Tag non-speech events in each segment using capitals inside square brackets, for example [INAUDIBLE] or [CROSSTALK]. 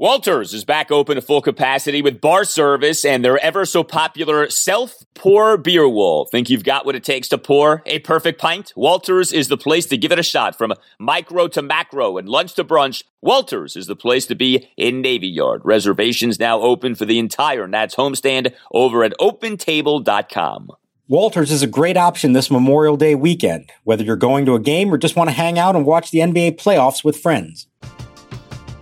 Walters is back open to full capacity with bar service and their ever so popular self pour beer wall. Think you've got what it takes to pour a perfect pint? Walters is the place to give it a shot from micro to macro and lunch to brunch. Walters is the place to be in Navy Yard. Reservations now open for the entire Nats homestand over at opentable.com. Walters is a great option this Memorial Day weekend, whether you're going to a game or just want to hang out and watch the NBA playoffs with friends.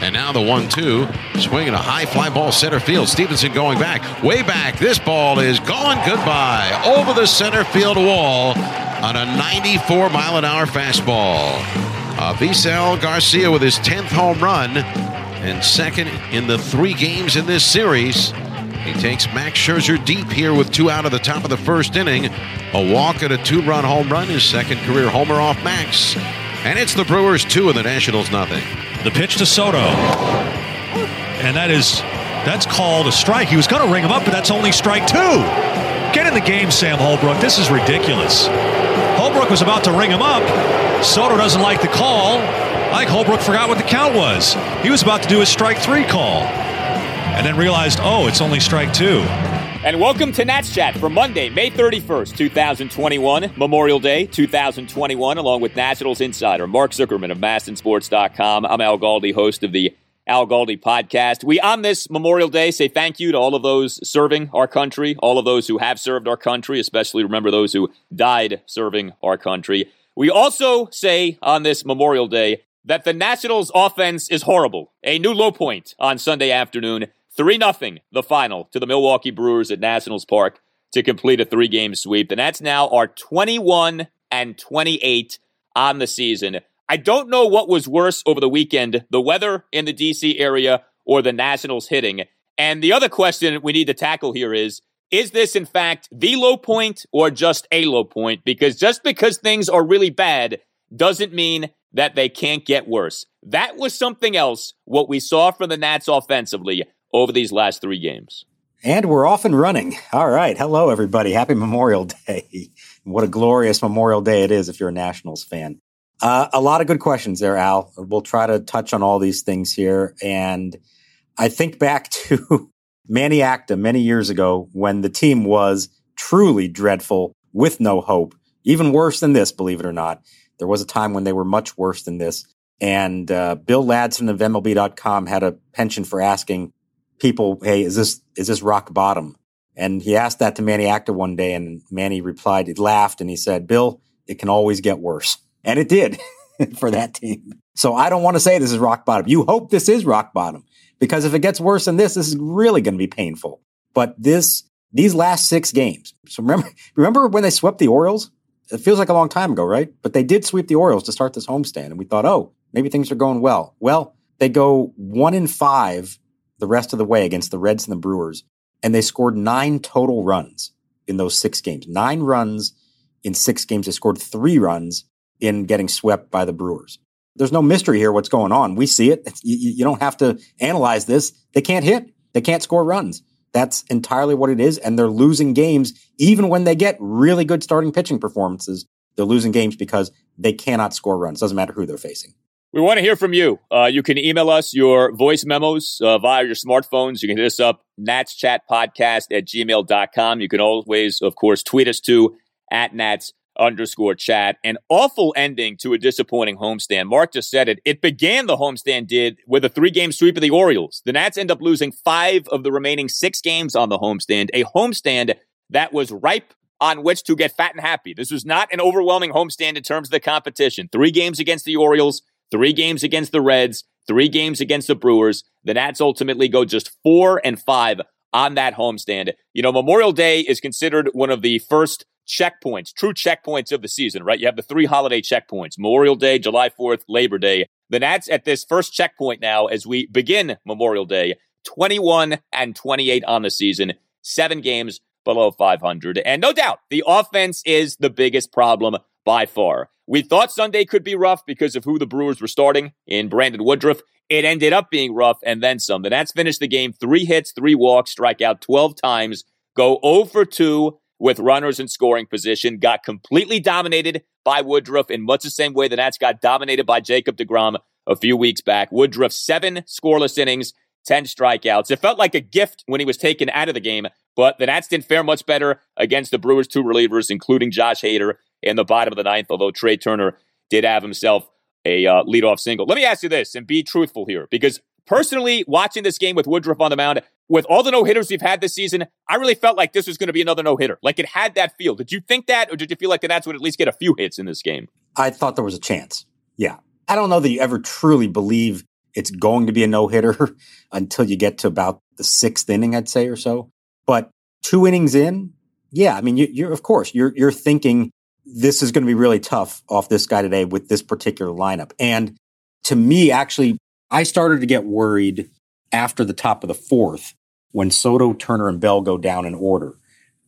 And now the one-two, swinging a high fly ball center field. Stevenson going back, way back. This ball is gone. Goodbye over the center field wall on a 94 mile an hour fastball. Uh, Garcia with his 10th home run and second in the three games in this series. He takes Max Scherzer deep here with two out of the top of the first inning. A walk and a two run home run, his second career homer off Max. And it's the Brewers two and the Nationals nothing. The pitch to Soto. And that is that's called a strike. He was going to ring him up, but that's only strike two. Get in the game, Sam Holbrook. This is ridiculous. Holbrook was about to ring him up. Soto doesn't like the call. I think Holbrook forgot what the count was. He was about to do his strike three call. And then realized, oh, it's only strike two. And welcome to Nats Chat for Monday, May 31st, 2021, Memorial Day 2021, along with Nationals insider Mark Zuckerman of MASNsports.com. I'm Al Galdi, host of the Al Galdi podcast. We, on this Memorial Day, say thank you to all of those serving our country, all of those who have served our country, especially remember those who died serving our country. We also say on this Memorial Day that the Nationals offense is horrible. A new low point on Sunday afternoon. 3 0, the final to the Milwaukee Brewers at Nationals Park to complete a three game sweep. The Nats now are 21 and 28 on the season. I don't know what was worse over the weekend the weather in the DC area or the Nationals hitting. And the other question we need to tackle here is is this in fact the low point or just a low point? Because just because things are really bad doesn't mean that they can't get worse. That was something else, what we saw from the Nats offensively over these last three games. And we're off and running. All right. Hello, everybody. Happy Memorial [LAUGHS] Day. what a glorious Memorial Day it is if you're a Nationals fan. Uh, a lot of good questions there, Al. We'll try to touch on all these things here. And I think back [LAUGHS] to Manny Acta many years ago when the team was truly dreadful with no hope, even worse than this, believe it or not. There was a time when they were much worse than this. And uh, Bill Ladson of MLB.com had a penchant for asking people, "Hey, is this is this rock bottom?" And he asked that to Manny Acta one day, and Manny replied, he laughed, and he said, "Bill, it can always get worse." And it did [LAUGHS] for that team. So I don't want to say this is rock bottom. You hope this is rock bottom because if it gets worse than this, this is really going to be painful. But this, these last six games. So remember, [LAUGHS] remember when they swept the Orioles? It feels like a long time ago, right? But they did sweep the Orioles to start this homestand. And we thought, oh, maybe things are going well. Well, they go one in five the rest of the way against the Reds and the Brewers. And they scored nine total runs in those six games. Nine runs in six games. They scored three runs in getting swept by the Brewers. There's no mystery here what's going on. We see it. You, you don't have to analyze this. They can't hit. They can't score runs. That's entirely what it is. And they're losing games even when they get really good starting pitching performances. They're losing games because they cannot score runs. Doesn't matter who they're facing. We want to hear from you. Uh, you can email us your voice memos uh, via your smartphones. You can hit us up, natschatpodcast at gmail.com. You can always, of course, tweet us to at nats underscore chat. An awful ending to a disappointing homestand. Mark just said it. It began the homestand did with a three game sweep of the Orioles. The Nats end up losing five of the remaining six games on the homestand. A homestand that was ripe on which to get fat and happy. This was not an overwhelming homestand in terms of the competition. Three games against the Orioles, three games against the Reds, three games against the Brewers. The Nats ultimately go just four and five on that homestand. You know, Memorial Day is considered one of the first checkpoints, true checkpoints of the season, right? You have the three holiday checkpoints Memorial Day, July 4th, Labor Day. The Nats at this first checkpoint now as we begin Memorial Day, 21 and 28 on the season, seven games below 500. And no doubt, the offense is the biggest problem by far. We thought Sunday could be rough because of who the Brewers were starting in Brandon Woodruff. It ended up being rough and then some. The Nats finished the game three hits, three walks, strike out 12 times, go 0 for 2 with runners in scoring position, got completely dominated by Woodruff in much the same way the Nats got dominated by Jacob DeGrom a few weeks back. Woodruff, seven scoreless innings, 10 strikeouts. It felt like a gift when he was taken out of the game, but the Nats didn't fare much better against the Brewers' two relievers, including Josh Hader in the bottom of the ninth, although Trea Turner did have himself a uh, leadoff single. Let me ask you this and be truthful here, because personally, watching this game with Woodruff on the mound, with all the no hitters we've had this season, I really felt like this was going to be another no hitter. Like it had that feel. Did you think that, or did you feel like the Nats would at least get a few hits in this game? I thought there was a chance. Yeah. I don't know that you ever truly believe it's going to be a no hitter [LAUGHS] until you get to about the sixth inning, I'd say, or so. But two innings in, yeah, I mean, you, are of course you're you're thinking this is going to be really tough off this guy today with this particular lineup. And to me, actually, I started to get worried after the top of the fourth when Soto, Turner, and Bell go down in order.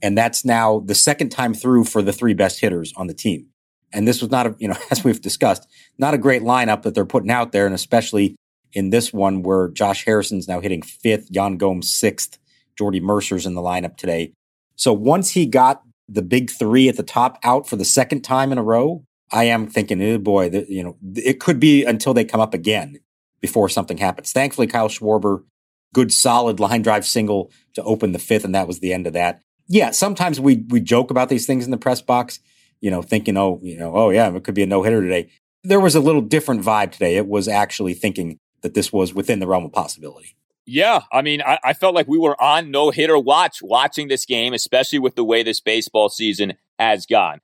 And that's now the second time through for the three best hitters on the team. And this was not a, you know, [LAUGHS] as we've discussed, not a great lineup that they're putting out there. And especially in this one where Josh Harrison's now hitting fifth, Yan Gomes sixth, Jordy Mercer's in the lineup today. So once he got the big three at the top out for the second time in a row, I am thinking, oh boy, the, you know, it could be until they come up again before something happens. Thankfully, Kyle Schwarber, good solid line drive single to open the fifth, and that was the end of that. Yeah, sometimes we we joke about these things in the press box, you know, thinking, oh, you know, oh yeah, it could be a no hitter today. There was a little different vibe today. It was actually thinking that this was within the realm of possibility. Yeah, I mean, I, I felt like we were on no hitter watch watching this game, especially with the way this baseball season has gone.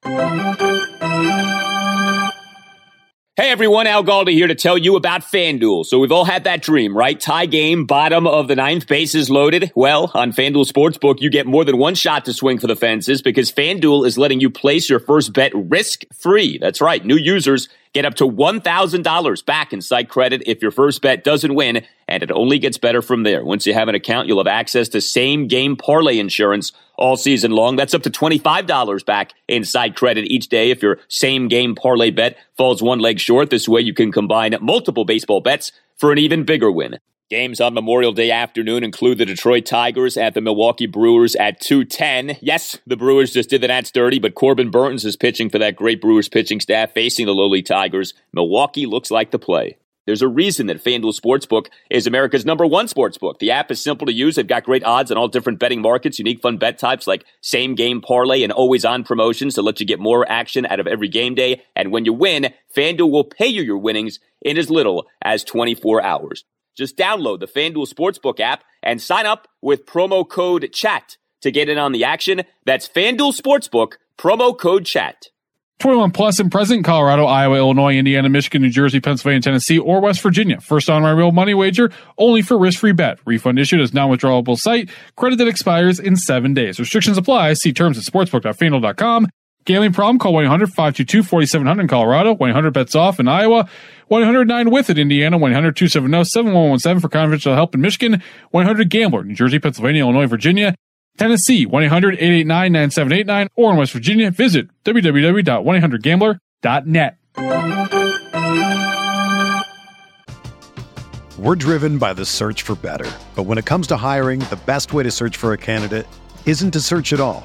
Hey everyone, Al Galdi here to tell you about FanDuel. So we've all had that dream, right? Tie game, bottom of the ninth, bases loaded. Well, on FanDuel Sportsbook, you get more than one shot to swing for the fences because FanDuel is letting you place your first bet risk free. That's right. New users Get up to $1,000 back in site credit if your first bet doesn't win, and it only gets better from there. Once you have an account, you'll have access to same game parlay insurance all season long. That's up to $25 back in site credit each day if your same game parlay bet falls one leg short. This way you can combine multiple baseball bets for an even bigger win. Games on Memorial Day afternoon include the Detroit Tigers at the Milwaukee Brewers at 210. Yes, the Brewers just did the Nats dirty, but Corbin Burnes is pitching for that great Brewers pitching staff facing the lowly Tigers. Milwaukee looks like the play. There's a reason that FanDuel Sportsbook is America's number one sportsbook. The app is simple to use. They've got great odds on all different betting markets, unique fun bet types like same game parlay and always on promotions to let you get more action out of every game day. And when you win, FanDuel will pay you your winnings in as little as 24 hours. Just download the FanDuel Sportsbook app and sign up with promo code CHAT to get in on the action. That's FanDuel Sportsbook, promo code CHAT. 21 plus and present Colorado, Iowa, Illinois, Indiana, Michigan, New Jersey, Pennsylvania, Tennessee, or West Virginia. First on my real money wager only for risk-free bet. Refund issued as non-withdrawable site. Credit that expires in seven days. Restrictions apply. See terms at sportsbook.fanduel.com. Gambling problem? Call 1-800-522-4700 in Colorado. 1-800-BETS-OFF in Iowa. 1-800-9-WITH it in Indiana. 1-800-270-7117 for confidential help in Michigan. 1-800-GAMBLER. New Jersey, Pennsylvania, Illinois, Virginia. Tennessee. 1-800-889-9789. Or in West Virginia, visit www.1800gambler.net. We're driven by the search for better. But when it comes to hiring, the best way to search for a candidate isn't to search at all.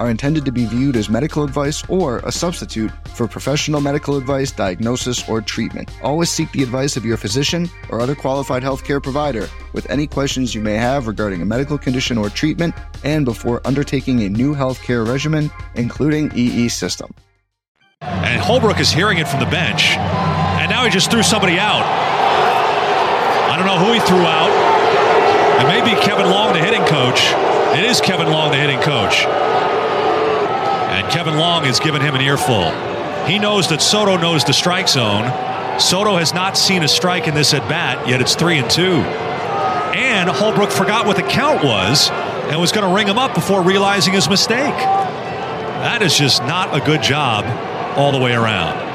are intended to be viewed as medical advice or a substitute for professional medical advice, diagnosis, or treatment. Always seek the advice of your physician or other qualified healthcare provider with any questions you may have regarding a medical condition or treatment and before undertaking a new healthcare regimen, including EE system. And Holbrook is hearing it from the bench, and now he just threw somebody out. I don't know who he threw out. It may be Kevin Long, the hitting coach. It is Kevin Long, the hitting coach. And Kevin Long has given him an earful. He knows that Soto knows the strike zone. Soto has not seen a strike in this at bat, yet it's three and two. And Holbrook forgot what the count was and was going to ring him up before realizing his mistake. That is just not a good job all the way around.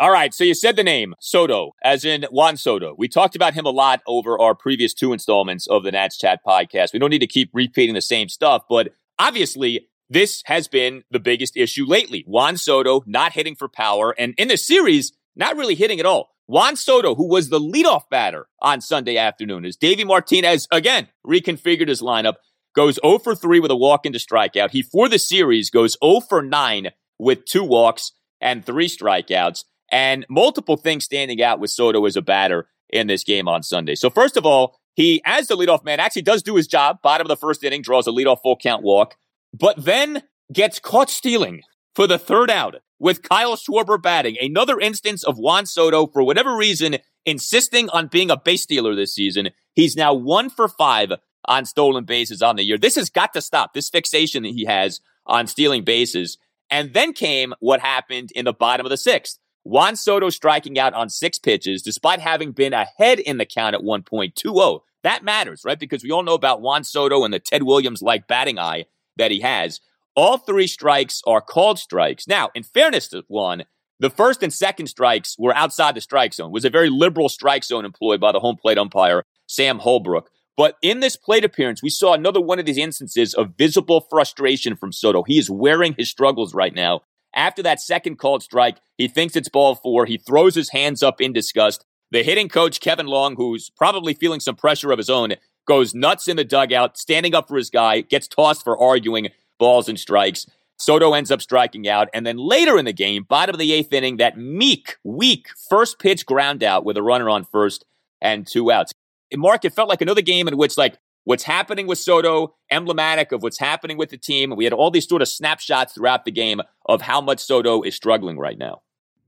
All right, so you said the name Soto, as in Juan Soto. We talked about him a lot over our previous two installments of the Nats Chat podcast. We don't need to keep repeating the same stuff, but obviously this has been the biggest issue lately. Juan Soto not hitting for power, and in the series, not really hitting at all. Juan Soto, who was the leadoff batter on Sunday afternoon, as Davey Martinez again reconfigured his lineup, goes 0 for 3 with a walk into strikeout. He, for the series, goes 0 for 9 with two walks and three strikeouts and multiple things standing out with Soto as a batter in this game on Sunday. So first of all, he, as the leadoff man, actually does do his job. Bottom of the first inning, draws a leadoff full count walk, but then gets caught stealing for the third out with Kyle Schwarber batting. Another instance of Juan Soto, for whatever reason, insisting on being a base stealer this season. He's now one for five on stolen bases on the year. This has got to stop. This fixation that he has on stealing bases. And then came what happened in the bottom of the sixth. Juan Soto striking out on six pitches, despite having been ahead in the count at 1.20. That matters, right? Because we all know about Juan Soto and the Ted Williams like batting eye that he has. All three strikes are called strikes. Now, in fairness to Juan, the first and second strikes were outside the strike zone. It was a very liberal strike zone employed by the home plate umpire, Sam Holbrook. But in this plate appearance, we saw another one of these instances of visible frustration from Soto. He is wearing his struggles right now. After that second called strike, he thinks it's ball four. He throws his hands up in disgust. The hitting coach, Kevin Long, who's probably feeling some pressure of his own, goes nuts in the dugout, standing up for his guy, gets tossed for arguing balls and strikes. Soto ends up striking out. And then later in the game, bottom of the eighth inning, that meek, weak first pitch ground out with a runner on first and two outs. Mark, it felt like another game in which, like, what's happening with Soto, emblematic of what's happening with the team. We had all these sort of snapshots throughout the game of how much Soto is struggling right now.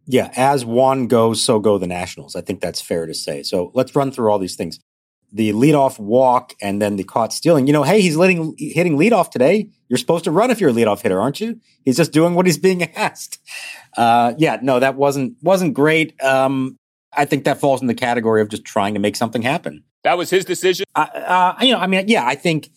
Yeah, as one goes, so go the Nationals. I think that's fair to say. So let's run through all these things. The leadoff walk and then the caught stealing. You know, hey, he's letting, hitting leadoff today. You're supposed to run if you're a leadoff hitter, aren't you? He's just doing what he's being [LAUGHS] asked. Uh, yeah, no, that wasn't wasn't great. Um, I think that falls in the category of just trying to make something happen. That was his decision. Uh, uh, you know, I mean, yeah, I think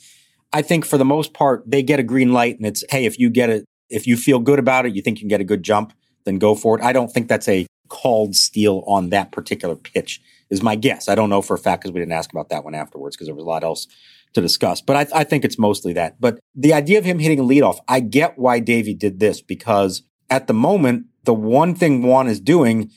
I think for the most part, they get a green light and it's, hey, if you get it, if you feel good about it, you think you can get a good jump, then go for it. I don't think that's a called steal on that particular pitch, is my guess. I don't know for a fact because we didn't ask about that one afterwards because there was a lot else to discuss. But I, I, think it's mostly that. But the idea of him hitting a leadoff, I get why Davey did this because at the moment, the one thing Juan is doing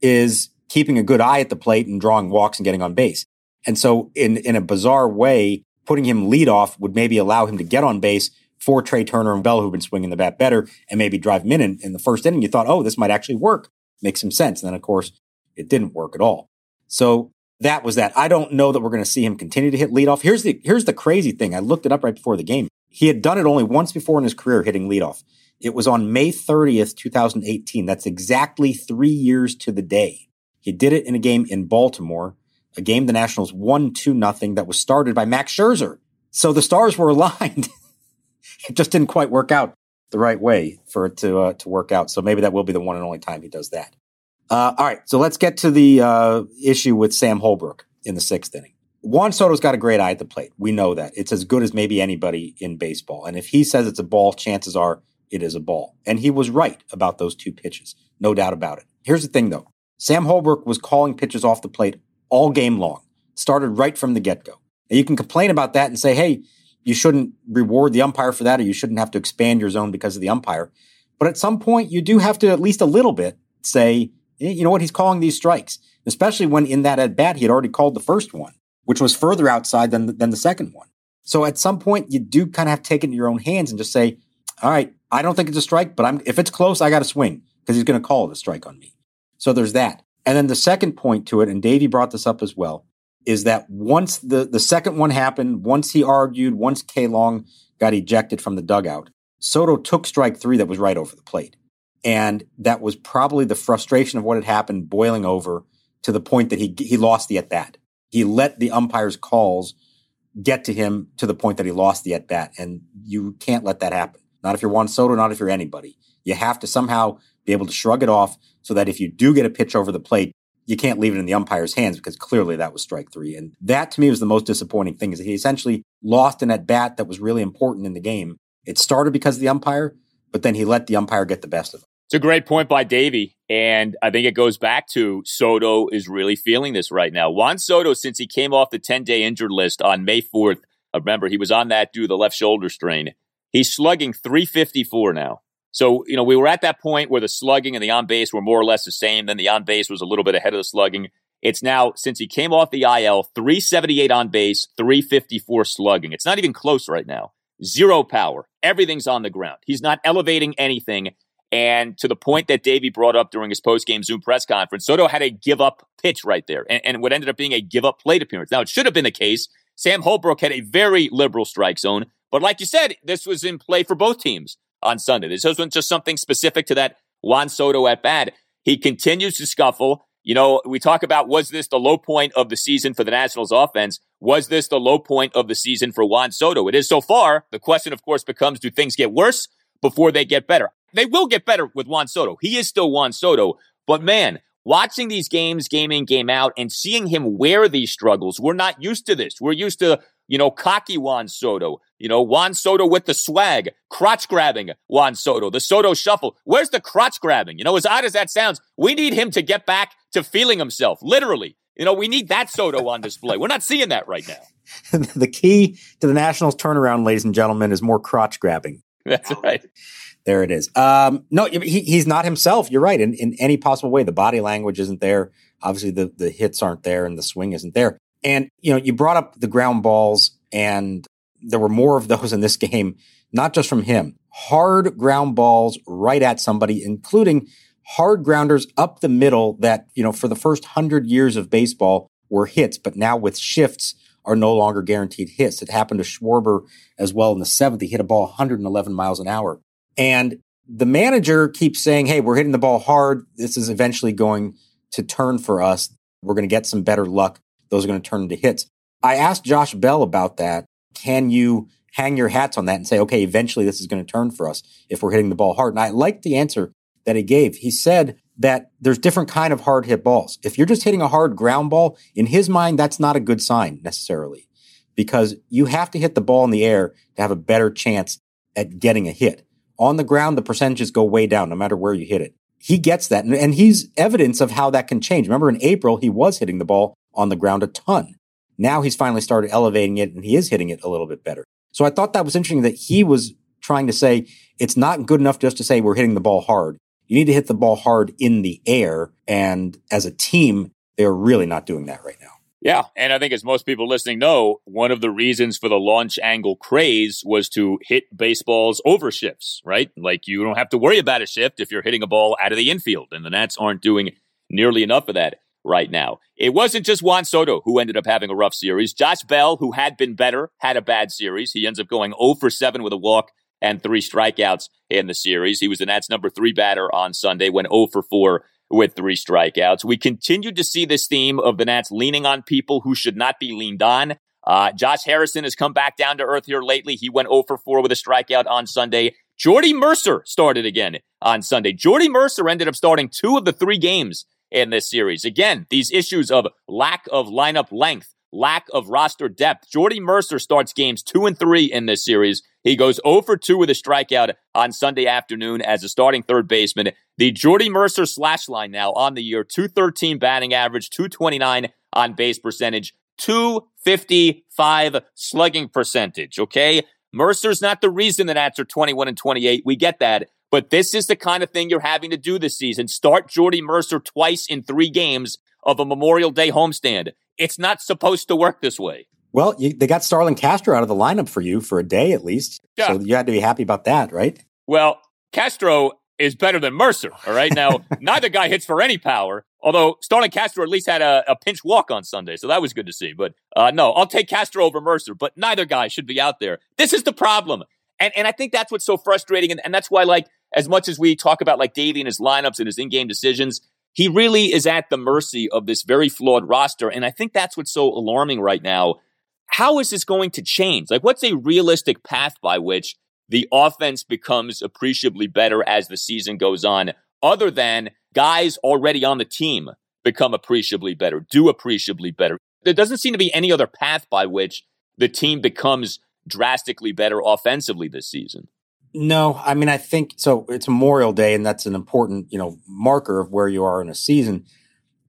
is keeping a good eye at the plate and drawing walks and getting on base. And so in, in a bizarre way, putting him leadoff would maybe allow him to get on base for Trea Turner and Bell, who've been swinging the bat better, and maybe drive him in. In the first inning, you thought, oh, this might actually work. Makes some sense. And then, of course, it didn't work at all. So that was that. I don't know that we're going to see him continue to hit leadoff. Here's the here's the crazy thing. I looked it up right before the game. He had done it only once before in his career, hitting leadoff. It was on May 30th, 2018. That's exactly three years to the day. He did it in a game in Baltimore, a game the Nationals won 2 nothing that was started by Max Scherzer. So the stars were [LAUGHS] aligned. it just didn't quite work out the right way for it to uh, to work out. So maybe that will be the one and only time he does that. Uh, all right, so let's get to the uh, issue with Sam Holbrook in the sixth inning. Juan Soto's got a great eye at the plate. We know that. It's as good as maybe anybody in baseball. And if he says it's a ball, chances are it is a ball. And he was right about those two pitches. No doubt about it. Here's the thing though. Sam Holbrook was calling pitches off the plate all game long. Started right from the get-go. And you can complain about that and say, hey, you shouldn't reward the umpire for that or you shouldn't have to expand your zone because of the umpire. But at some point, you do have to at least a little bit say, Eh, you know what, he's calling these strikes, especially when in that at bat he had already called the first one, which was further outside than the, than the second one. So at some point, you do kind of have to take it in your own hands and just say, all right, I don't think it's a strike, but I'm if it's close, I got to swing because he's going to call it a strike on me. So there's that. And then the second point to it, and Davey brought this up as well, is that once the the second one happened, once he argued, once K Long got ejected from the dugout, Soto took strike three that was right over the plate. And that was probably the frustration of what had happened boiling over to the point that he, he lost the at bat. He let the umpire's calls get to him to the point that he lost the at bat. And you can't let that happen. Not if you're Juan Soto, not if you're anybody. You have to somehow be able to shrug it off so that if you do get a pitch over the plate, you can't leave it in the umpire's hands because clearly that was strike three. And that to me was the most disappointing thing is that he essentially lost an at bat that was really important in the game. It started because of the umpire, but then he let the umpire get the best of him. It's a great point by Davey. And I think it goes back to Soto is really feeling this right now. Juan Soto, since he came off the 10 day injured list on May 4th, uh, remember he was on that due to the left shoulder strain. He's slugging 354 now. So, you know, we were at that point where the slugging and the on base were more or less the same. Then the on base was a little bit ahead of the slugging. It's now, since he came off the IL, 378 on base, 354 slugging. It's not even close right now. Zero power. Everything's on the ground. He's not elevating anything. And to the point that Davey brought up during his post-game Zoom press conference, Soto had a give up pitch right there and, and what ended up being a give up plate appearance. Now, it should have been the case. Sam Holbrook had a very liberal strike zone. But like you said, this was in play for both teams on Sunday. This wasn't just something specific to that Juan Soto at bat. He continues to scuffle. You know, we talk about was this the low point of the season for the Nationals offense? Was this the low point of the season for Juan Soto? It is so far. The question, of course, becomes do things get worse before they get better? They will get better with Juan Soto. He is still Juan Soto. But man, watching these games game in, game out, and seeing him wear these struggles, we're not used to this. We're used to, you know, cocky Juan Soto, you know, Juan Soto with the swag, crotch grabbing Juan Soto, the Soto shuffle. Where's the crotch grabbing? You know, as odd as that sounds, we need him to get back to feeling himself, literally. You know, we need that Soto on display. We're not seeing that right now. [LAUGHS] the key to the Nationals turnaround, ladies and gentlemen, is more crotch grabbing. That's right. There it is. Um, no, he, he's not himself. You're right. In, in any possible way, the body language isn't there. Obviously, the, the hits aren't there and the swing isn't there. And, you know, you brought up the ground balls and there were more of those in this [LAUGHS] game, not just from him. Hard ground balls right at somebody, including hard grounders up the middle that, you know, for the first hundred years of baseball were hits, but now with shifts are no longer guaranteed hits. It happened to Schwarber as well in the seventh. He hit a ball 111 miles an hour. And the manager keeps saying, Hey, we're hitting the ball hard. This is eventually going to turn for us. We're going to get some better luck. Those are going to turn into hits. I asked Josh Bell about that. Can you hang your hats on that and say, okay, eventually this is going to turn for us if we're hitting the ball hard? And I liked the answer that he gave. He said that there's different kind of hard hit balls. If you're just hitting a hard ground ball, in his mind, that's not a good sign necessarily because you have to hit the ball in the air to have a better chance at getting a hit. On the ground, the percentages go way down no matter where you hit it. He gets that. And, he's evidence of how that can change. Remember in April, he was hitting the ball on the ground a ton. Now he's finally started elevating it and he is hitting it a little bit better. So I thought that was interesting that he was trying to say it's not good enough just to say we're hitting the ball hard. You need to hit the ball hard in the air. And as a team, they're really not doing that right now. Yeah. And I think, as most people listening know, one of the reasons for the launch angle craze was to hit baseballs over shifts, right? Like you don't have to worry about a shift if you're hitting a ball out of the infield. And the Nats aren't doing nearly enough of that right now. It wasn't just Juan Soto who ended up having a rough series. Josh Bell, who had been better, had a bad series. He ends up going 0 for 7 with a walk and three strikeouts in the series. He was the Nats' number three batter on Sunday, went 0 for 4 with three strikeouts. We continued to see this theme of the Nats leaning on people who should not be leaned on. Uh, Josh Harrison has come back down to earth here lately. He went 0 for 4 with a strikeout on Sunday. Jordy Mercer started again on Sunday. Jordy Mercer ended up starting two of the three games in this series. Again, these issues of lack of lineup length, lack of roster depth. Jordy Mercer starts games two and three in this series. He goes 0 for 2 with a strikeout on Sunday afternoon as a starting third baseman. The Jordy Mercer slash line now on the year 213 batting average, 229 on base percentage, 255 slugging percentage. Okay. Mercer's not the reason the Nats are 21 and 28. We get that. But this is the kind of thing you're having to do this season. Start Jordy Mercer twice in three games of a Memorial Day homestand. It's not supposed to work this way. Well, you, they got Starlin Castro out of the lineup for you for a day at least. Yeah. So you had to be happy about that, right? Well, Castro is better than Mercer. All right. Now, [LAUGHS] neither guy hits for any power, although Starlin Castro at least had a, a, pinch walk on Sunday. So that was good to see. But uh, no, I'll take Castro over Mercer, but neither guy should be out there. This is the problem. And, and I think that's what's so frustrating. And, and that's why, like, as much as we talk about like Davey and his lineups and his in game decisions, he really is at the mercy of this very flawed roster. And I think that's what's so alarming right now. How is this going to change? Like, what's a realistic path by which the offense becomes appreciably better as the season goes on, other than guys already on the team become appreciably better, do appreciably better? There doesn't seem to be any other path by which the team becomes drastically better offensively this season. No, I mean, I think so. It's Memorial Day, and that's an important, you know, marker of where you are in a season.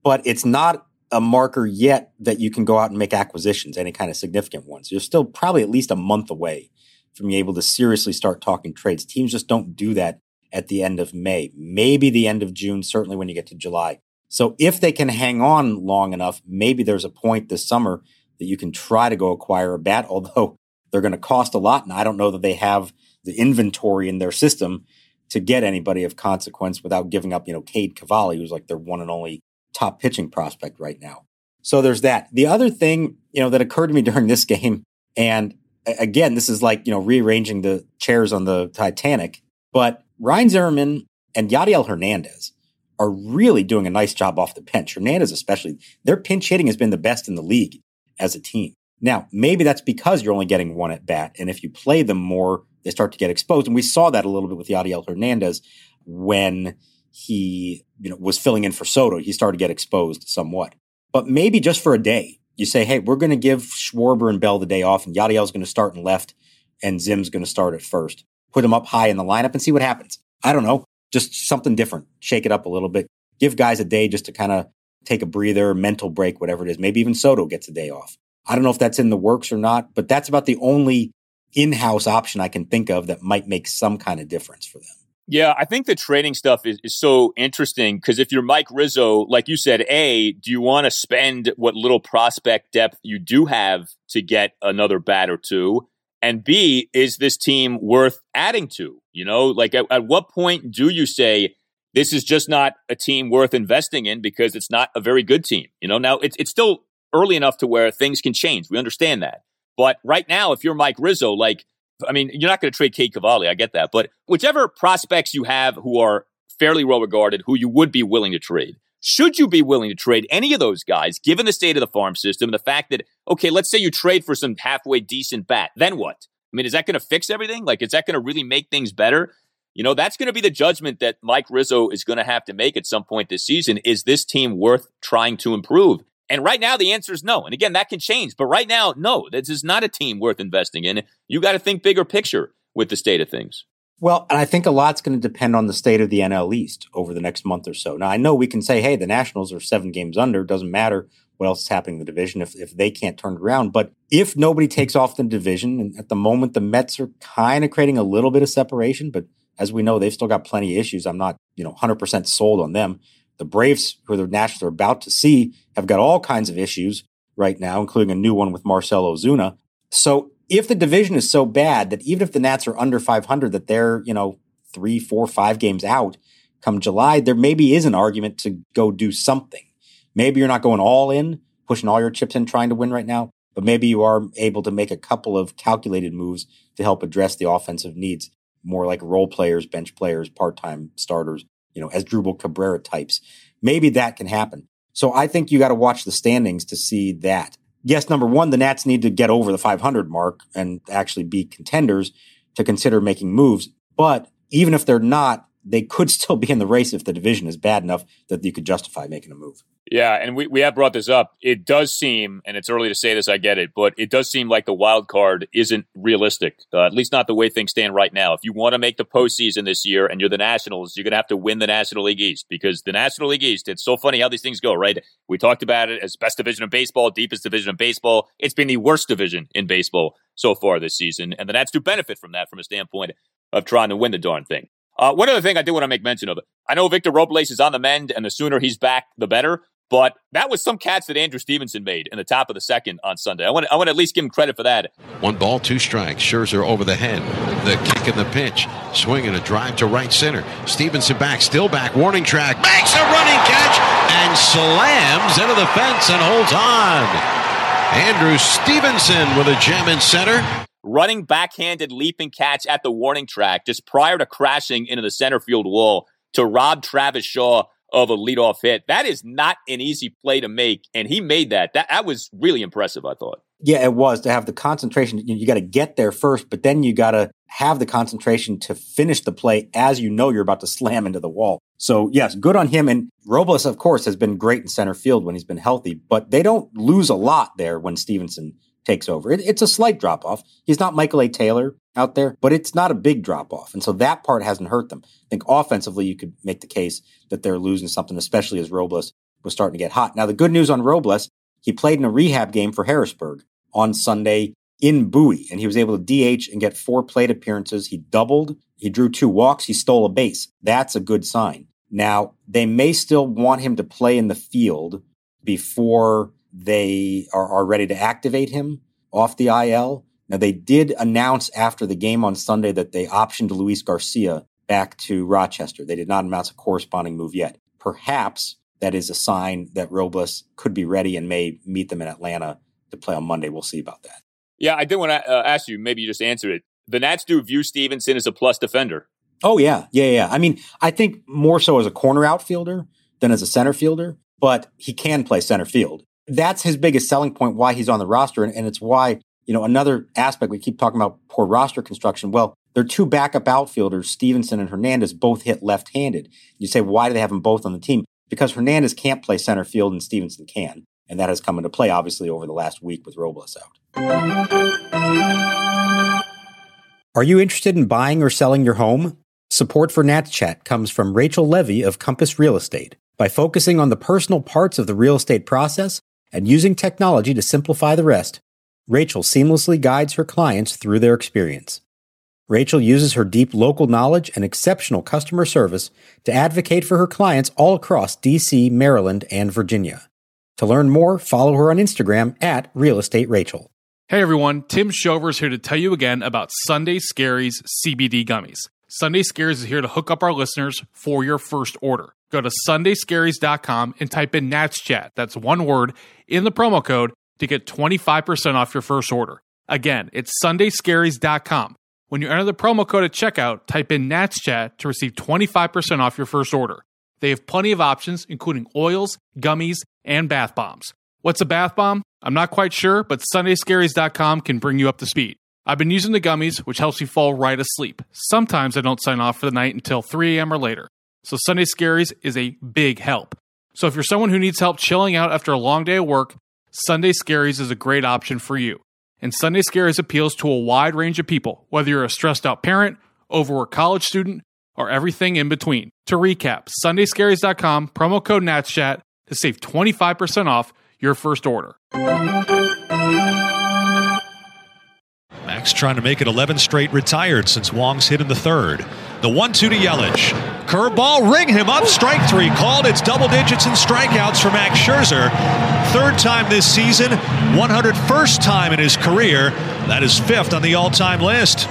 But it's not a marker yet that you can go out and make acquisitions, any kind of significant ones. You're still probably at least a month away from being able to seriously start talking trades. Teams just don't do that at the end of May, maybe the end of June, certainly when you get to July. So if they can hang on long enough, maybe there's a point this summer that you can try to go acquire a bat, [LAUGHS] although they're going to cost a lot. And I don't know that they have the inventory in their system to get anybody of consequence without giving up, you know, Cade Cavalli, who's like their one and only top pitching prospect right now. So there's that. The other thing, you know, that occurred to me [LAUGHS] during this game, and again, this is like, you know, rearranging the chairs on the Titanic, but Ryan Zimmerman and Yadiel Hernandez are really doing a nice job off the bench. Hernandez, especially, their pinch hitting has been the best in the league as a team. Now, maybe that's because you're only getting one at bat. And if you play them more, they start to get exposed. And we saw that a little bit with Yadiel Hernandez when he you know, was filling in for Soto. He started to get exposed somewhat. But maybe just for a day, you say, hey, we're going to give Schwarber and Bell the day off, and Yadiel's going to start in left, and Zim's going to start at first. Put him up high in the lineup and see what happens. I don't know. Just something different. Shake it up a little bit. Give guys a day just to kind of take a breather, mental break, whatever it is. Maybe even Soto gets a day off. I don't know if that's in the works or not, but that's about the only in-house option I can think of that might make some kind of difference for them. Yeah, I think the trading stuff is, is so interesting because if you're Mike Rizzo, like you said, A, do you want to spend what little prospect depth you do have to get another bat or two? And B, is this team worth adding to? You know, like at, at what point do you say, this is just not a team worth investing in because it's not a very good team? You know, now it's, it's still early enough to where things can change. We understand that. But right now, if you're Mike Rizzo, like, I mean, you're not going to trade Cade Cavalli. I get that. But whichever prospects you have who are fairly well regarded, who you would be willing to trade, should you be willing to trade any of those guys, given the state of the farm system and the fact that, okay, let's say you trade for some halfway decent bat, then what? I mean, is that going to fix everything? Like, is that going to really make things better? You know, that's going to be the judgment that Mike Rizzo is going to have to make at some point this season. Is this team worth trying to improve? And right now, the answer is no. And again, that can change. But right now, no, this is not a team worth investing in. You got to think bigger picture with the state of things. Well, and I think a lot's going to depend on the state of the NL East over the next month or so. Now, I know we can say, hey, the Nationals are seven games under. Doesn't matter what else is happening in the division if, if they can't turn it around. But if nobody takes off the division, and at the moment, the Mets are kind of creating a little bit of separation, but as we know, they've still got plenty of issues. I'm not, you know, 100% sold on them. The Braves, who the Nationals are about to see, have got all kinds of issues right now, including a new one with Marcell Ozuna. So if the division is so bad that even if the Nats are under 500, that they're, you know, three, four, five games out come July, there maybe is an argument to go do something. Maybe you're not going all in, pushing all your chips in, trying to win right now, but maybe you are able to make a couple of calculated moves to help address the offensive needs, more like role players, bench players, part time starters, you know, as Asdrubal Cabrera types. Maybe that can happen. So I think you got to watch the standings to see that yes, number one, the Nats need to get over the 500 mark and actually be contenders to consider making moves. But even if they're not, they could [LAUGHS] still be in the race if the division is bad enough that you could justify making a move. Yeah, and we, we have brought this up. It does seem, and it's early to say this, I get it, but it does seem like the wild card isn't realistic, uh, at least not the way things stand right now. If you want to make the postseason this year and you're the Nationals, you're going to have to win the National League East because the National League East, it's so funny how these things go, right? We talked about it as best division of baseball, deepest division of baseball. It's been the worst division in baseball so far this season, and the Nats do benefit from that from a standpoint of trying to win the darn thing. Uh, one other thing I do want to make mention of. I know Victor Robles is on the mend, and the sooner he's back, the better. But that was some catch that Andrew Stevenson made in the top of the second on Sunday. I want to, I want to at least give him credit for that. One ball, two strikes. Scherzer over the head. The kick in the pitch. Swinging a drive to right center. Stevenson back, still back. Warning track. Makes a running catch and slams into the fence and holds on. Andrew Stevenson with a jam in center. Running backhanded leaping catch at the warning track just prior to crashing into the center field wall to rob Travis Shaw of a leadoff hit. That is not an easy play to make, and he made that. That that was really impressive. I thought. Yeah, it was to have the concentration. You, you got to get there first, but then you got to have the concentration to finish the play as you know you're about to slam into the wall. So yes, good on him. And Robles, of course, has been great in center field when he's been healthy, but they don't lose a lot there when Stevenson takes over. It, it's a slight drop off. He's not Michael A. Taylor out there, but it's not a big drop off. And so that part hasn't hurt them. I think offensively, you could make the case that they're losing something, especially as Robles was starting to get hot. Now, the good news on Robles, he played in a rehab game for Harrisburg on Sunday in Bowie, and he was able to DH and get four plate appearances. He doubled, he drew two walks, he stole a base. That's a good sign. Now, they may still want him to play in the field before they are, are ready to activate him off the IL. Now, they did announce after the game on Sunday that they optioned Luis Garcia back to Rochester. They did not announce a corresponding move yet. Perhaps that is a sign that Robles could be ready and may meet them in Atlanta to play on Monday. We'll see about that. Yeah, I did want to uh, ask you. Maybe you just answered it. The Nats do view Stevenson as a plus defender. Oh yeah, yeah, yeah. I mean, I think more so as a corner outfielder than as a center fielder, but he can play center field that's his biggest selling point why he's on the roster. And, and, it's why, you know, another aspect we keep talking about poor roster construction. Well, their two backup outfielders, Stevenson and Hernandez, both hit left handed. You say, why do they have them both on the team? Because Hernandez can't play center field and Stevenson can. And that has come into play, obviously, over the last week with Robles out. Are you interested in buying or selling your home? Support for Nats Chat comes from Rachel Levy of Compass Real Estate. By focusing on the personal parts of the real estate process, and using technology to simplify the rest, Rachel seamlessly guides her clients through their experience. Rachel uses her deep local knowledge and exceptional customer service to advocate for her clients all across DC, Maryland, and Virginia. To learn more, follow her on Instagram at Real Estate Rachel. Hey everyone, Tim Shover's here to tell you again about Sunday Scaries CBD gummies. Sunday Scaries is here to hook up our listeners for your first order. Go to sundayscaries.com and type in Nats Chat. That's one word in the promo code to get 25% off your first order. Again, it's sundayscaries.com. When you enter the promo code at checkout, type in Nats Chat to receive 25% off your first order. They have plenty of options, including oils, gummies, and bath bombs. What's a bath bomb? I'm not quite sure, but sundayscaries.com can bring you up to speed. I've been using the gummies, which helps me fall right asleep. Sometimes I don't sign off for the night until 3 a.m. or later. So Sunday Scaries is a big help. So if you're someone who needs help chilling out after a long day of work, Sunday Scaries is a great option for you. And Sunday Scaries appeals to a wide range of people, whether you're a stressed out parent, overworked college student, or everything in between. To recap, sundayscaries.com, promo code NATSCHAT to save 25% off your first order. Max trying to make it 11 straight retired since Wong's hit in the third. The 1 2 to Yelich. Curveball, ring him up. Strike three called. It's double digits in strikeouts for Max Scherzer. Third time this season, 101st time in his career. That is fifth on the all time list.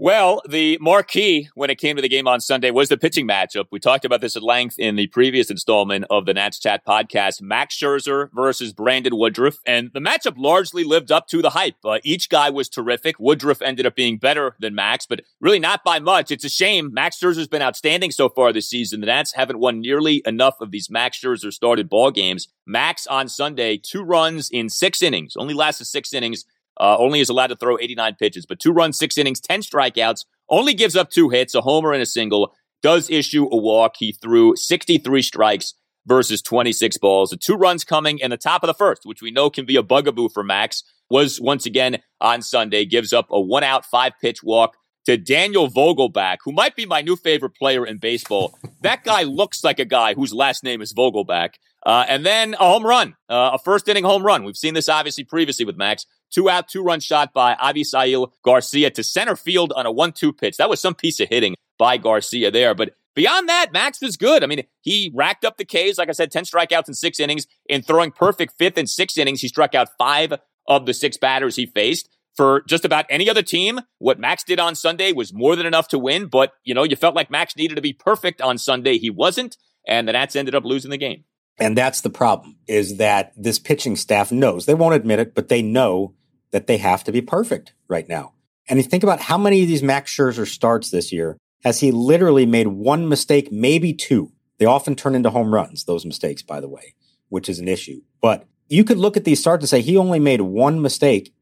Well, the marquee when it came to the game on Sunday was the pitching matchup. We talked about this at length in the previous installment of the Nats Chat podcast. Max Scherzer versus Brandon Woodruff. And the matchup largely lived up to the hype. Uh, each guy was terrific. Woodruff ended up being better than Max, but really not by much. It's a shame. Max Scherzer's been outstanding so far this season. The Nats haven't won nearly enough of these Max Scherzer started ball games. Max on Sunday, two runs in six innings, only lasted six innings uh, only is allowed to throw 89 pitches, but two runs, six innings, 10 strikeouts, only gives up two hits, a homer and a single, does issue a walk. He threw 63 strikes versus 26 balls. The two runs coming in the top of the first, which we know can be a bugaboo for Max, was once again on Sunday, gives up a one out, five pitch walk to Daniel Vogelbach, who might be my new favorite player in baseball. [LAUGHS] that guy looks like a guy whose last name is Vogelbach. Uh, and then a home run, uh, a first inning home run. We've seen this obviously previously with Max. Two out, two run shot by Avisail Garcia to center field on a one two pitch. That was some piece of hitting by Garcia there. But beyond that, Max was good. I mean, he racked up the Ks, like I said, 10 strikeouts in six innings. In throwing perfect fifth and sixth innings, he struck out five of the six batters he faced. For just about any other team, what Max did on Sunday was more than enough to win. But, you know, you felt like Max needed to be perfect on Sunday. He wasn't. And the Nats ended up losing the game. And that's the problem is that this pitching staff knows they won't admit it, but they know that they have to be perfect right now. And you think about how many of these Max Scherzer starts this year has he literally made one mistake, maybe two. They often turn into home runs, those mistakes, by the way, which is an issue. But you could look at these starts and say he only made one mistake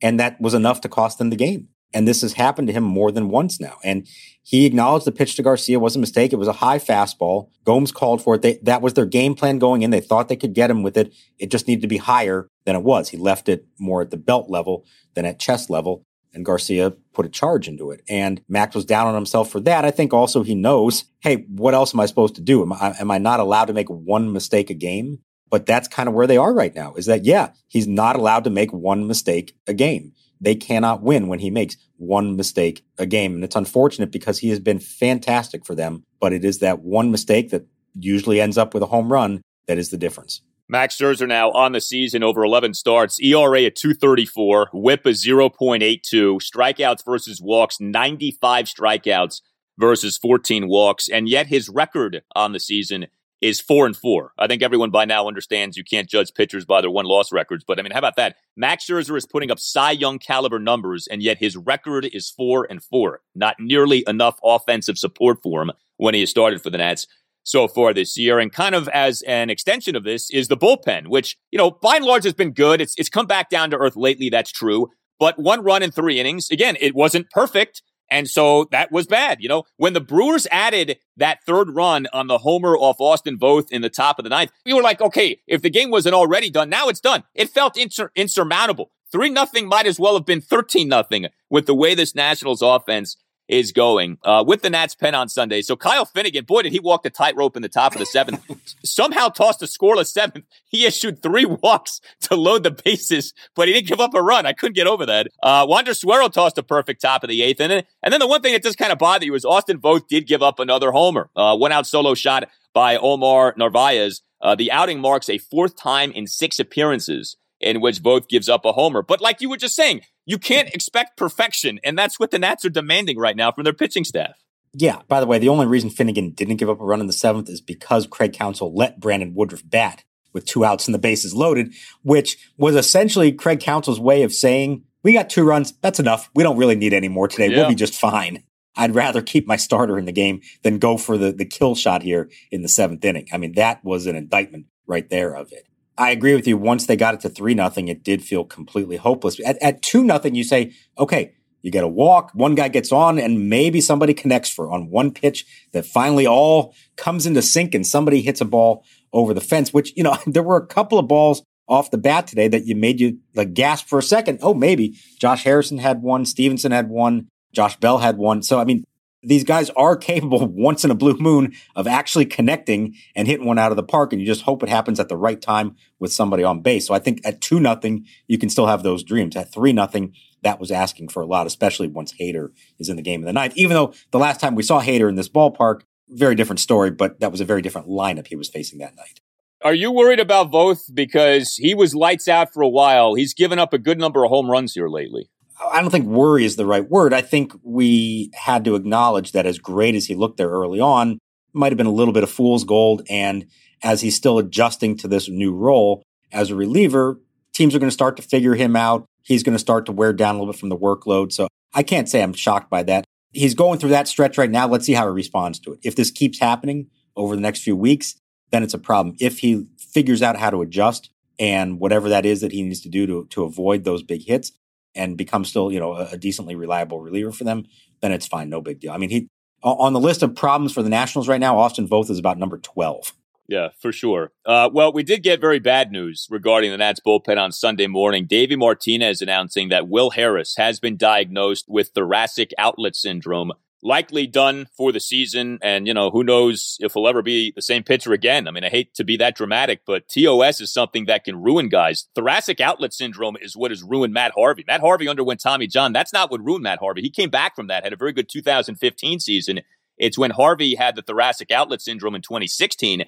and that was enough to cost them the game. And this has happened to him more than once now. And he acknowledged the pitch to Garcia was a mistake. It was a high fastball. Gomes called for it. They, that was their game plan going in. They thought they could get him with it. It just needed to be higher than it was. He left it more at the belt level than at chest level. And Garcia put a charge into it. And Max was down on himself for that. I think also he knows, hey, what else am I supposed to do? Am I, am I not allowed to make one mistake a game? But that's kind of where they are right now is that, yeah, he's not allowed to make one mistake a game. They cannot win when he makes one mistake a game. And it's unfortunate because he has been fantastic for them, but it is that one mistake that usually ends up with a home run that is the difference. Max Scherzer now on the season over 11 starts, ERA at 234, whip a 0.82, strikeouts versus walks, 95 strikeouts versus 14 walks. And yet his record on the season is four and four. I think everyone by now understands you can't judge pitchers by their won loss records. But I mean, how about that? Max Scherzer is putting up Cy Young caliber numbers, and yet his record is four and four. Not nearly enough offensive support for him when he has started for the Nats so far this year. And kind of as an extension of this is the bullpen, which, you know, by and large has been good. It's, it's come back down to earth lately. That's true. But one run in three innings, again, it wasn't perfect. And so that was bad. You know, when the Brewers added that third run on the homer off Austin Voth in the top of the ninth, we were like, okay, if the game wasn't already done, now it's done. It felt insur- insurmountable. Three nothing might as well have been 13 nothing with the way this Nationals offense is going uh, with the Nats pen on Sunday. So Kyle Finnegan, boy, did he walk the tightrope in the top of the seventh. [LAUGHS] Somehow tossed a scoreless seventh. He issued three [LAUGHS] walks to load the bases, but he didn't give up a run. I couldn't get over that. Uh, Wander Suero tossed a perfect top of the eighth. And then, and then the one thing that just kind of bothered you was Austin Voth did give up another homer. Uh, one out solo shot by Omar Narvaez. Uh, the outing marks a fourth time in six appearances in which Voth gives up a homer. But like you were just saying, you can't expect perfection. And that's what the Nats are demanding right now from their pitching staff. Yeah. By the way, the only reason Finnegan didn't give up a run in the seventh is because Craig Counsell let Brandon Woodruff bat with two outs and the bases loaded, which was essentially Craig Counsell's way of saying, we got two runs. That's enough. We don't really need any more today. Yeah. We'll be just fine. I'd rather keep my starter in the game than go for the, the kill shot here in the seventh inning. I mean, that was an indictment right there of it. I agree with you. Once they got it to three nothing, it did feel completely hopeless. At, two nothing, you say, okay, you get a walk, one guy gets on, and maybe somebody connects for on one pitch that finally all comes into sync and somebody hits a ball over the fence, which, you know, [LAUGHS] there were a couple of balls off the bat today that you made you like gasp for a second. Oh, maybe Josh Harrison had one, Stevenson had one, Josh Bell had one. So, I mean, these guys are [LAUGHS] capable once in a blue moon of actually connecting and hitting one out of the park. And you just hope it happens at the right time with somebody on base. So I think at two nothing, you can still have those dreams. At three nothing, that was asking for a lot, especially once Hader is in the game in the ninth. Even though the last time we saw Hader in this ballpark, very different story, but that was a very different lineup he was facing that night. Are you worried about Voth because he was lights out for a while? He's given up a good number of home runs here lately. I don't think worry is the right word. I think we had to acknowledge that as great as he looked there early on, might have been a little bit of fool's gold. And as he's still adjusting to this new role as a reliever, teams are going to start to figure him out. He's going to start to wear down a little bit from the workload. So I can't say I'm shocked by that. He's going through that stretch right now. Let's see how he responds to it. If this keeps happening over the next few weeks, then it's a problem. If he figures out how to adjust and whatever that is that he needs to do to, to avoid those big hits and become still, you know, a, decently reliable reliever for them, then it's fine. No big deal. I mean, he, on the list of problems for the Nationals right now, Austin Voth is about number 12. Yeah, for sure. Uh, well, we did get very bad news regarding the Nats bullpen on Sunday morning. Davey Martinez announcing that Will Harris has been diagnosed with thoracic outlet syndrome likely done for the season. And, you know, who knows if he'll ever be the same pitcher again. I mean, I hate to be that dramatic, but TOS is something that can ruin guys. Thoracic outlet syndrome is what has ruined Matt Harvey. Matt Harvey underwent Tommy John. That's not what ruined Matt Harvey. He came back from that, had a very good 2015 season. It's when Harvey had the thoracic outlet syndrome in 2016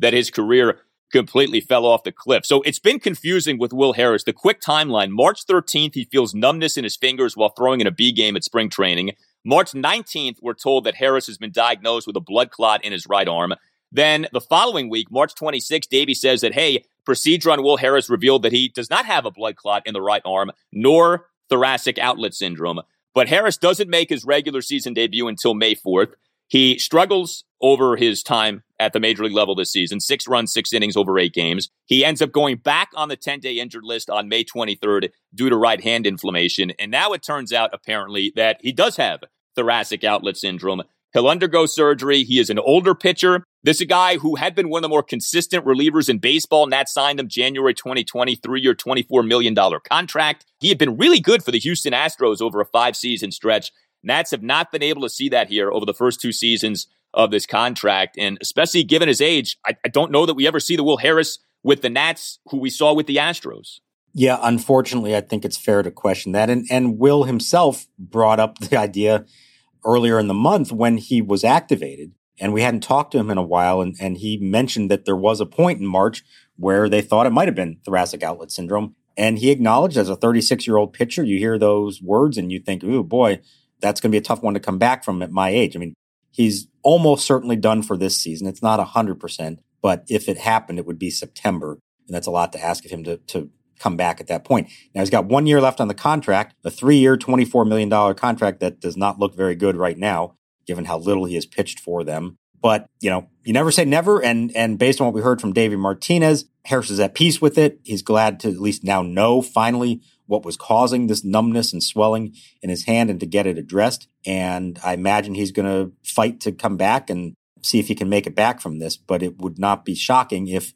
that his career completely fell off the cliff. So it's been confusing with Will Harris. The quick timeline March 13th, he feels numbness in his fingers while throwing in a B game at spring training. March 19th, we're told that Harris has been diagnosed with a blood clot in his right arm. Then the following week, March 26th, Davey says that, hey, procedure on Will Harris revealed that he does not have a blood clot in the right arm, nor thoracic outlet syndrome. But Harris doesn't make his regular season debut until May 4th. He struggles over his time at the major league level this season six runs, six innings over eight games. He ends up going back on the 10 day injured list on May 23rd due to right hand inflammation. And now it turns out, apparently, that he does have thoracic outlet syndrome. He'll undergo surgery. He is an older pitcher. This is a guy who had been one of the more consistent relievers in baseball. Nat signed him January 2020, three year, $24 million contract. He had been really good for the Houston Astros over a five season stretch. Nats have not been able to see that here over the first two seasons of this contract. And especially given his age, I, I don't know that we ever see the Will Harris with the Nats who we saw with the Astros. Yeah, unfortunately, I think it's fair to question that. And and Will himself brought up the idea earlier in the month when he was activated, and we hadn't talked to him in a while, and, and he mentioned that there was a point in March where they thought it might have been thoracic outlet syndrome. And he acknowledged as a 36 year old pitcher, you hear those words and you think, oh boy, that's going to be a tough one to come back from at my age. I mean, he's almost certainly done for this season. It's not 100%, but if it happened, it would be September. And that's a lot to ask of him to, to come back at that point. Now he's got one year left on the contract, a three year, $24 million contract that does not look very good right now, given how little he has pitched for them. But, you know, you never say never. And, and based on what we heard from David Martinez, Harris is at peace with it. He's glad to at least now know finally what was causing this numbness and swelling in his hand and to get it addressed. And I imagine he's going to fight to come back and see if he can make it back from this. But it would not be shocking if,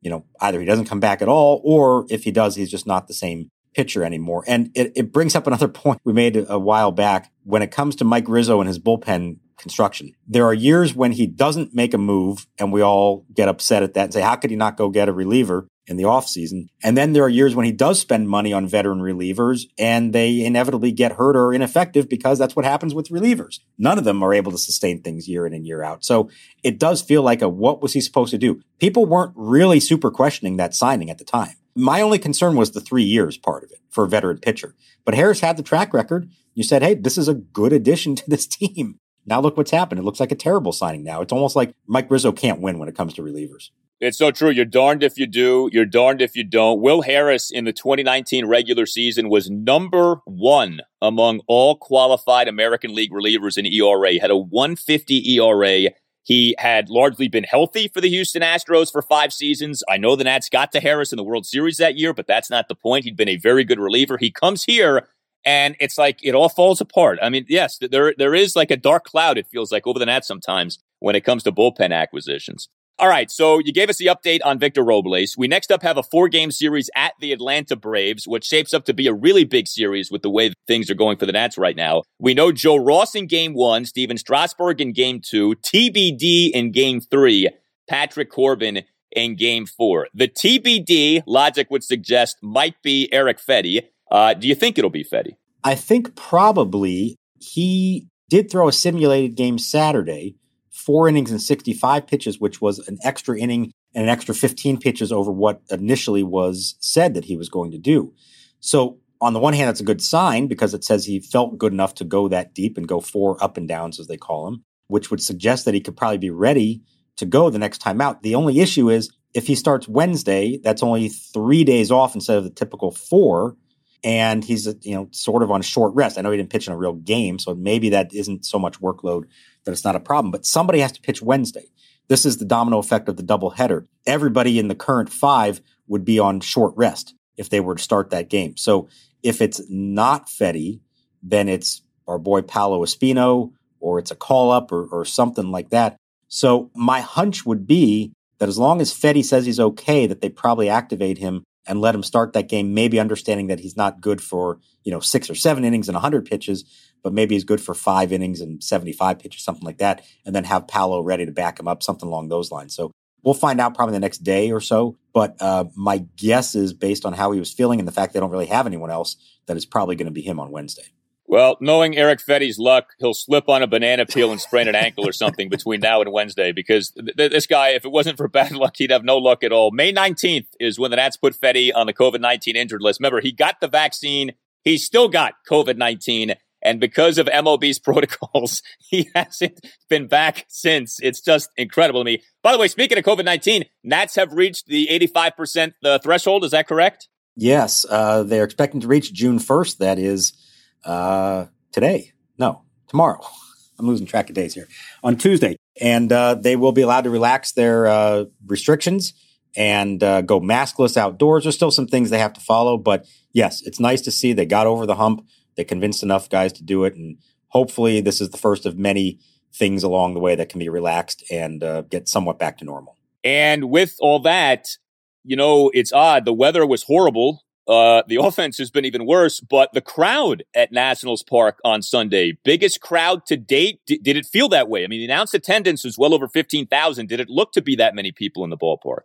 you know, either he doesn't come back at all or if he does, he's just not the same pitcher anymore. And it, it brings up another [LAUGHS] point we made a, a while back when it comes to Mike Rizzo and his bullpen construction. There are years when he doesn't make a move and we all get upset at that and say, how could he not go get a reliever in the offseason? And then there are years when he does spend money on veteran relievers and they inevitably get hurt or ineffective because that's what happens with relievers. None of them are able to sustain things year in and year out. So it does feel like a what was he supposed to do? People weren't really super questioning that signing at the time. My only concern was the three years part of it for a veteran pitcher. But Harris had the track record. You said, hey, this is a good addition to this [LAUGHS] team. Now look what's happened. It looks like a terrible signing now. It's almost like Mike Rizzo can't win when it comes to relievers. It's so true. You're darned if you do. You're darned if you don't. Will Harris in the 2019 regular season was number one among all qualified American League relievers in ERA. Had a 150 ERA. He had largely been healthy for the Houston Astros for five seasons. I know the Nats got to Harris in the World Series that year, but that's not the point. He'd been a very good reliever. He comes here and it's like it all falls apart. I mean, yes, there there is like a dark cloud. It feels like over the net sometimes when it comes to bullpen acquisitions. All right, so you gave us the update on Victor Robles. We next up have a four game series at the Atlanta Braves, which shapes up to be a really big series with the way things are going for the Nats right now. We know Joe Ross in game one, Stephen Strasburg in game two, TBD in game three, Patrick Corbin in game four. The TBD logic would suggest might be Erick Fedde. Uh, do you think it'll be Fedde? I think probably he did throw a simulated game Saturday four innings and 65 pitches, which was an extra inning and an extra 15 pitches over what initially was said that he was going to do. So, on the one hand, that's a good sign because it says he felt good enough to go that deep and go four up and downs, as they call them, which would suggest that he could probably be ready to go the next time out. The only issue is if he starts Wednesday, that's only three days off instead of the typical four. And he's, uh, you know, sort of on short rest. I know he didn't pitch in a real game, so maybe that isn't so much workload that it's not a problem. But somebody has to pitch Wednesday. This is the domino effect of the doubleheader. Everybody in the current five would be on short rest if they were to start that game. So if it's not Fedde, then it's our boy Paolo Espino or it's a call up or, or something like that. So my hunch would be that as long as Fedde says he's okay, that they probably activate him and let him start that game, maybe understanding that he's not good for, you know, six or seven innings and 100 pitches, but maybe he's good for five innings and 75 pitches, something like that, and then have Paolo ready to back him up, something along those lines. So we'll find out probably the next day or so. But uh, my guess is based on how he was feeling and the fact they don't really have anyone else, that it's probably going to be him on Wednesday. Well, knowing Erick Fedde's luck, he'll slip on a banana peel and sprain an ankle or something between now and Wednesday because th- this guy, if it wasn't for bad luck, he'd have no luck at all. May 19th is when the Nats put Fedde on the COVID 19 injured list. Remember, he got the vaccine. He's still got COVID 19. And because of MLB's [LAUGHS] protocols, he hasn't been back since. It's just incredible to me. By the way, speaking of COVID 19, Nats have reached the 85% uh, threshold. Is that correct? Yes. Uh, they're expecting to reach June 1st. That is uh, today. No, tomorrow. [LAUGHS] I'm losing track of days here. On Tuesday. And uh, they will be allowed to relax their uh, restrictions and uh, go maskless outdoors. There's still some things they have to follow. But yes, it's nice to see they got over the hump. They convinced enough guys to do it. And hopefully, this is the first of many things along the way that can be relaxed and uh, get somewhat back to normal. And with all that, you know, it's odd. The weather was horrible uh, the offense has been even worse, but the crowd at Nationals Park on Sunday, biggest crowd to date. D- did it feel that way? I mean, the announced attendance was well over 15,000. Did it look to be that many people in the ballpark?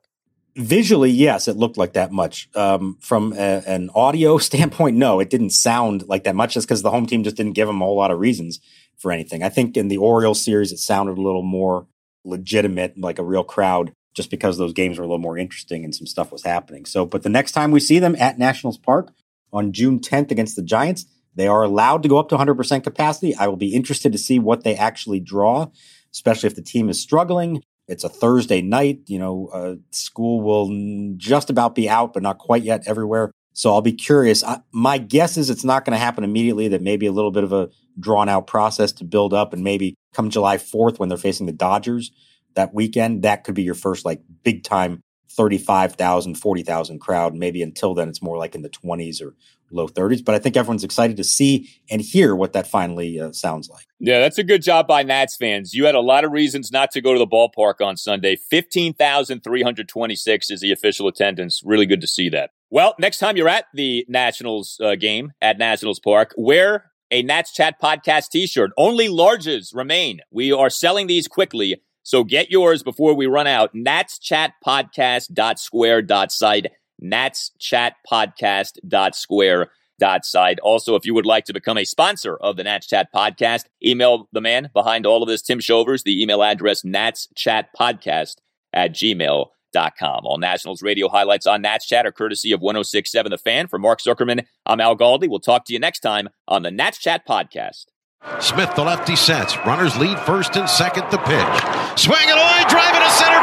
Visually, yes, it looked like that much. Um, from a, an audio [LAUGHS] standpoint, no, it didn't sound like that much just because the home team just didn't give them a whole lot of reasons for anything. I think in the Orioles series, it sounded a little more legitimate, like a real crowd just because those games were a little more interesting and some stuff was happening. So, but the next time we see them at Nationals Park on June 10th against the Giants, they are allowed to go up to 100% capacity. I will be interested to see what they actually draw, especially if the team is struggling. It's a Thursday night. You know, uh, school will just about be out, but not quite yet everywhere. So I'll be curious. I, my guess is it's not going to happen immediately. That maybe a little bit of a drawn out process to build up, and maybe come July 4th when they're facing the Dodgers, that weekend, that could be your first like big time 35,000, 40,000 crowd. Maybe until then, it's more like in the 20s or low 30s. But I think everyone's excited to see and hear what that finally uh, sounds like. Yeah, that's a good job by Nats fans. You had a lot of reasons not to go to the ballpark on Sunday. 15,326 is the official attendance. Really good to see that. Well, next time you're at the Nationals uh, game at Nationals Park, wear a Nats Chat podcast t shirt. Only larges remain. We are selling these quickly so get yours before we run out. Nats Chat Podcast dot square dot. Nats Chat Podcast square dot. Also, if you would like to become a sponsor of the Nats Chat Podcast, email the man behind all of this, Tim Shovers, the email address Nats Chat Podcast at gmail.com. All Nationals radio highlights on Nats Chat are courtesy of 1067 The Fan. For Mark Zuckerman, I'm Al Galdi. We'll talk to you next time on the Nats Chat Podcast. Smith, the lefty sets. Runners lead first and second. The pitch. Swing it away, driving to center